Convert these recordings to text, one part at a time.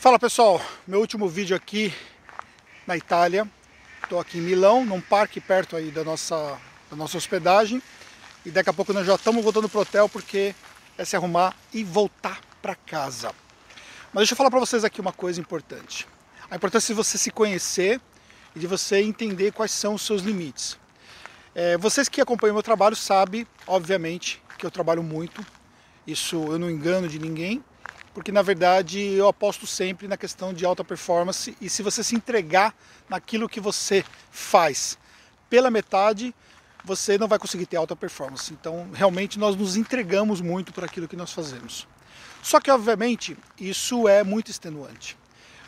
Fala pessoal, meu último vídeo aqui na Itália. Estou aqui em Milão, num parque perto aí da nossa, da nossa hospedagem. E daqui a pouco nós já estamos voltando pro hotel porque é se arrumar e voltar para casa. Mas deixa eu falar para vocês aqui uma coisa importante. A importância de você se conhecer e de você entender quais são os seus limites. É, vocês que acompanham meu trabalho sabem, obviamente, que eu trabalho muito. Isso eu não engano de ninguém porque na verdade eu aposto sempre na questão de alta performance e se você se entregar naquilo que você faz pela metade, você não vai conseguir ter alta performance. Então, realmente nós nos entregamos muito por aquilo que nós fazemos. Só que, obviamente, isso é muito extenuante.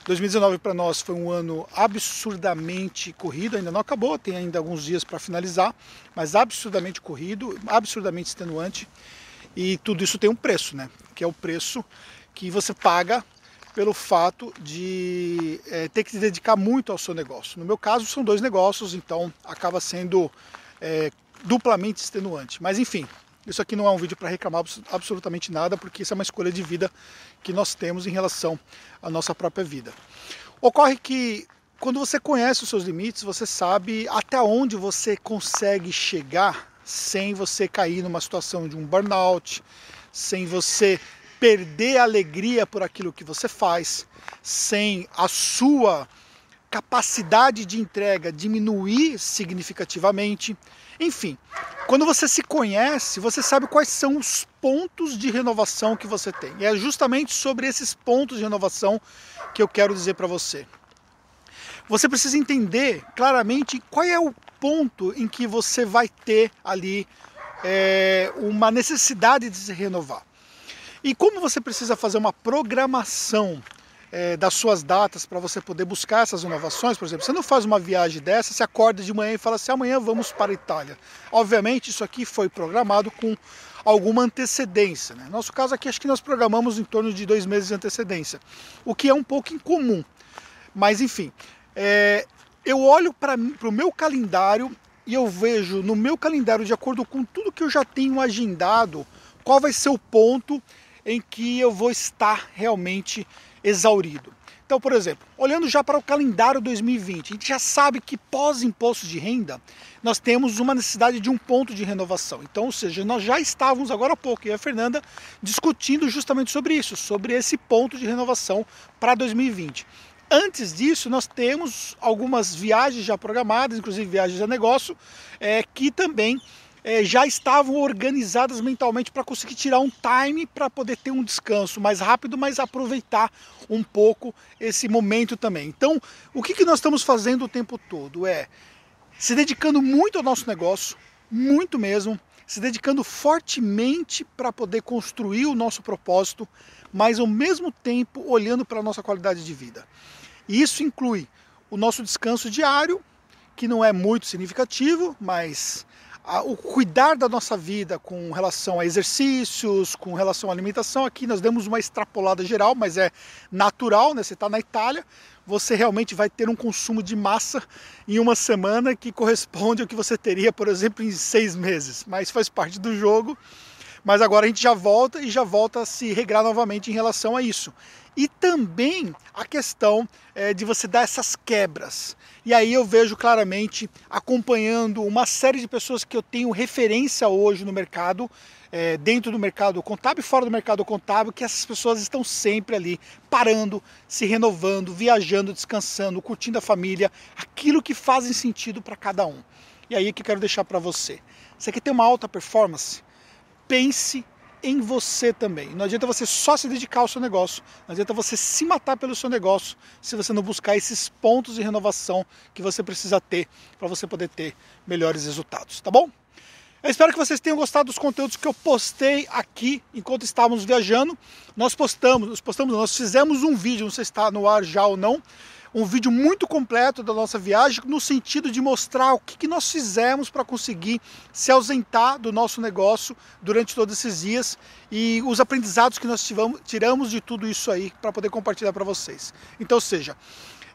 2019 para nós foi um ano absurdamente corrido, ainda não acabou, tem ainda alguns dias para finalizar, mas absurdamente corrido, absurdamente extenuante. E tudo isso tem um preço, né? Que é o preço que você paga pelo fato de é, ter que se dedicar muito ao seu negócio. No meu caso, são dois negócios, então acaba sendo é, duplamente extenuante. Mas enfim, isso aqui não é um vídeo para reclamar absolutamente nada, porque isso é uma escolha de vida que nós temos em relação à nossa própria vida. Ocorre que quando você conhece os seus limites, você sabe até onde você consegue chegar sem você cair numa situação de um burnout, sem você perder a alegria por aquilo que você faz, sem a sua capacidade de entrega diminuir significativamente. Enfim, quando você se conhece, você sabe quais são os pontos de renovação que você tem. E é justamente sobre esses pontos de renovação que eu quero dizer para você. Você precisa entender claramente qual é o ponto em que você vai ter ali é, uma necessidade de se renovar. E como você precisa fazer uma programação é, das suas datas para você poder buscar essas inovações, por exemplo, você não faz uma viagem dessa, você acorda de manhã e fala assim, amanhã vamos para a Itália. Obviamente isso aqui foi programado com alguma antecedência. Né? No nosso caso aqui, acho que nós programamos em torno de dois meses de antecedência, o que é um pouco incomum. Mas enfim, é, eu olho para o meu calendário e eu vejo no meu calendário, de acordo com tudo que eu já tenho agendado, qual vai ser o ponto em que eu vou estar realmente exaurido. Então, por exemplo, olhando já para o calendário 2020, a gente já sabe que pós-imposto de renda nós temos uma necessidade de um ponto de renovação. Então, ou seja, nós já estávamos agora há pouco, e a Fernanda, discutindo justamente sobre isso, sobre esse ponto de renovação para 2020. Antes disso, nós temos algumas viagens já programadas, inclusive viagens a negócio, é, que também é, já estavam organizadas mentalmente para conseguir tirar um time para poder ter um descanso mais rápido, mas aproveitar um pouco esse momento também. Então, o que, que nós estamos fazendo o tempo todo é se dedicando muito ao nosso negócio, muito mesmo, se dedicando fortemente para poder construir o nosso propósito, mas ao mesmo tempo olhando para a nossa qualidade de vida. E isso inclui o nosso descanso diário, que não é muito significativo, mas o cuidar da nossa vida com relação a exercícios, com relação à alimentação, aqui nós demos uma extrapolada geral, mas é natural, né? Você está na Itália, você realmente vai ter um consumo de massa em uma semana que corresponde ao que você teria, por exemplo, em seis meses. Mas faz parte do jogo. Mas agora a gente já volta e já volta a se regrar novamente em relação a isso. E também a questão é, de você dar essas quebras. E aí eu vejo claramente, acompanhando uma série de pessoas que eu tenho referência hoje no mercado, é, dentro do mercado contábil e fora do mercado contábil, que essas pessoas estão sempre ali, parando, se renovando, viajando, descansando, curtindo a família, aquilo que fazem sentido para cada um. E aí que eu quero deixar para você. Você quer ter uma alta performance? Pense em você também. Não adianta você só se dedicar ao seu negócio, não adianta você se matar pelo seu negócio se você não buscar esses pontos de renovação que você precisa ter para você poder ter melhores resultados, tá bom? Eu espero que vocês tenham gostado dos conteúdos que eu postei aqui enquanto estávamos viajando. Nós postamos, nós postamos, nós fizemos um vídeo, não sei se está no ar já ou não, um vídeo muito completo da nossa viagem, no sentido de mostrar o que, que nós fizemos para conseguir se ausentar do nosso negócio durante todos esses dias e os aprendizados que nós tivamos, tiramos de tudo isso aí para poder compartilhar para vocês. Então, seja,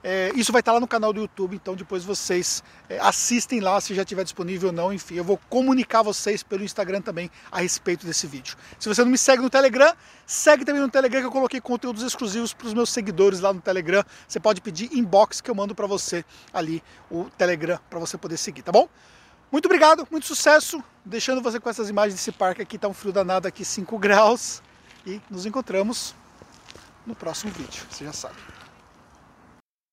É, isso vai estar lá no canal do YouTube, então depois vocês é, assistem lá se já estiver disponível ou não. Enfim, eu vou comunicar vocês pelo Instagram também a respeito desse vídeo. Se você não me segue no Telegram, segue também no Telegram que eu coloquei conteúdos exclusivos para os meus seguidores lá no Telegram. Você pode pedir inbox que eu mando para você ali o Telegram para você poder seguir, tá bom? Muito obrigado, muito sucesso. Deixando você com essas imagens desse parque aqui, tá um frio danado aqui, 5 graus. E nos encontramos no próximo vídeo, você já sabe.